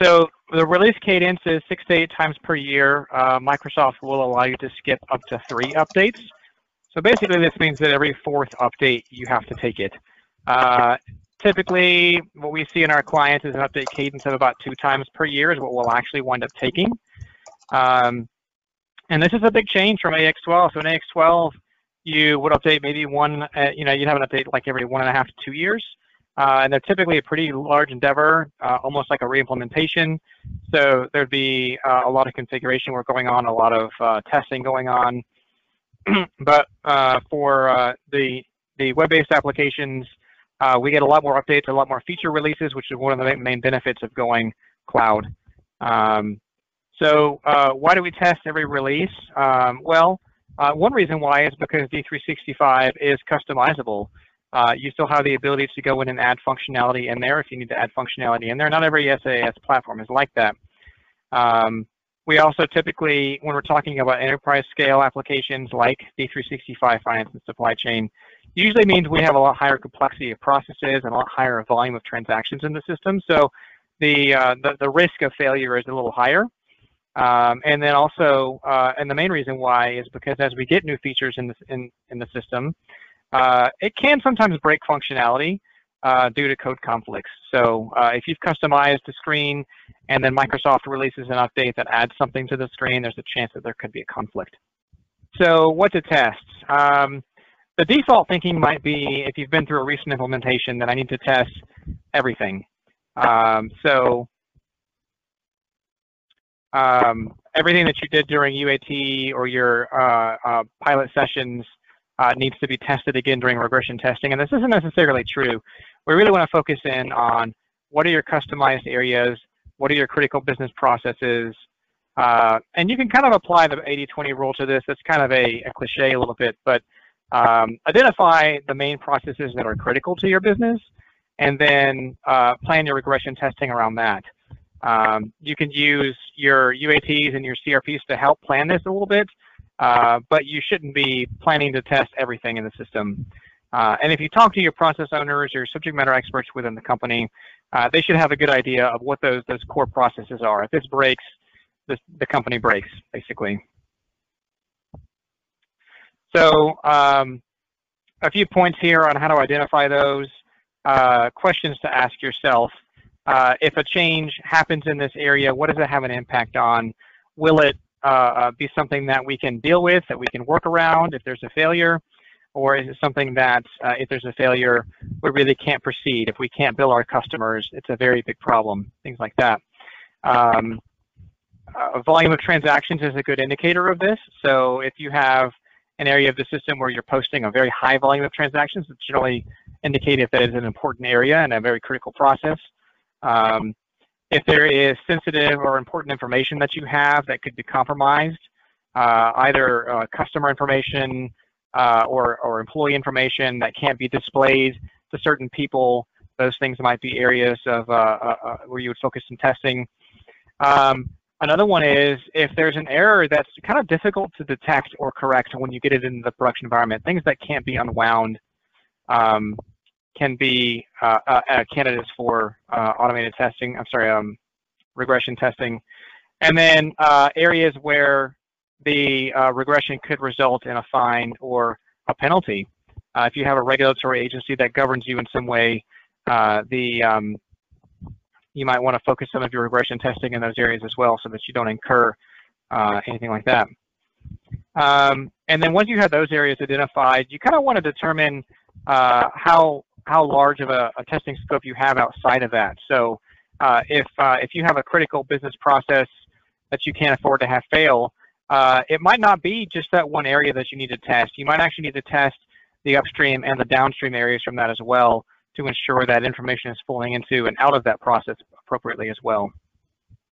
so the release cadence is six to eight times per year. Uh, Microsoft will allow you to skip up to three updates. So basically, this means that every fourth update, you have to take it. Uh, typically, what we see in our clients is an update cadence of about two times per year is what we'll actually wind up taking. Um, and this is a big change from AX12. So in AX12, you would update maybe one, uh, you know, you'd have an update like every one and a half to two years. Uh, and they're typically a pretty large endeavor, uh, almost like a reimplementation. So there'd be uh, a lot of configuration work going on, a lot of uh, testing going on. but uh, for uh, the the web-based applications, we get a lot more updates, a lot more feature releases, which is one of the main benefits of going cloud. Um, so why do we test every release? Um, well, one reason why is because D365 is customizable. Uh, you still have the ability to go in and add functionality in there if you need to add functionality in there. Not every SaaS platform is like that. Um, we also typically, when we're talking about enterprise scale applications like D365 Finance and Supply Chain, usually means we have a lot higher complexity of processes and a lot higher volume of transactions in the system. So the, uh, the, the, risk of failure is a little higher. Um, and then also, uh, and the main reason why is because as we get new features in the, in, in the system, uh, it can sometimes break functionality uh, due to code conflicts. So uh, if you've customized the screen and then Microsoft releases an update that adds something to the screen, there's a chance that there could be a conflict. So what to test? Um, the default thinking might be if you've been through a recent implementation that I need to test everything. Um, so um, everything that you did during UAT or your uh, uh, pilot sessions uh, needs to be tested again during regression testing. And this isn't necessarily true. We really want to focus in on what are your customized areas, what are your critical business processes, uh, and you can kind of apply the 80-20 rule to this. It's kind of a, a cliche a little bit, but um, identify the main processes that are critical to your business, and then uh, plan your regression testing around that. Um, you can use your UATs and your CRPs to help plan this a little bit, uh, but you shouldn't be planning to test everything in the system. Uh, and if you talk to your process owners or subject matter experts within the company, uh, they should have a good idea of what those those core processes are. If this breaks, this, the company breaks, basically. So um, a few points here on how to identify those. Uh, questions to ask yourself. Uh, if a change happens in this area, what does it have an impact on? Will it uh, uh, be something that we can deal with, that we can work around if there's a failure? Or is it something that uh, if there's a failure, we really can't proceed? If we can't bill our customers, it's a very big problem, things like that. Um, uh, volume of transactions is a good indicator of this. So if you have an area of the system where you're posting a very high volume of transactions, it's generally indicative that it's an important area and a very critical process. Um, if there is sensitive or important information that you have that could be compromised, uh, either uh, customer information uh, or, or employee information that can't be displayed to certain people, those things might be areas of uh, uh, uh, where you would focus some testing. Um, another one is if there's an error that's kind of difficult to detect or correct when you get it into the production environment, things that can't be unwound. Um, can be uh, uh, uh, candidates for uh, automated testing. I'm sorry, um, regression testing. And then uh, areas where the regression could result in a fine or a penalty. if you have a regulatory agency that governs you in some way, the um, you might want to focus some of your regression testing in those areas as well so that you don't incur anything like that. Um, and then once you have those areas identified, you kind of want to determine uh, how how large of a, a, testing scope you have outside of that. So uh, if, uh, if you have a critical business process that you can't afford to have fail, uh, it might not be just that one area that you need to test. You might actually need to test the upstream and the downstream areas from that as well to ensure that information is flowing into and out of that process appropriately as well.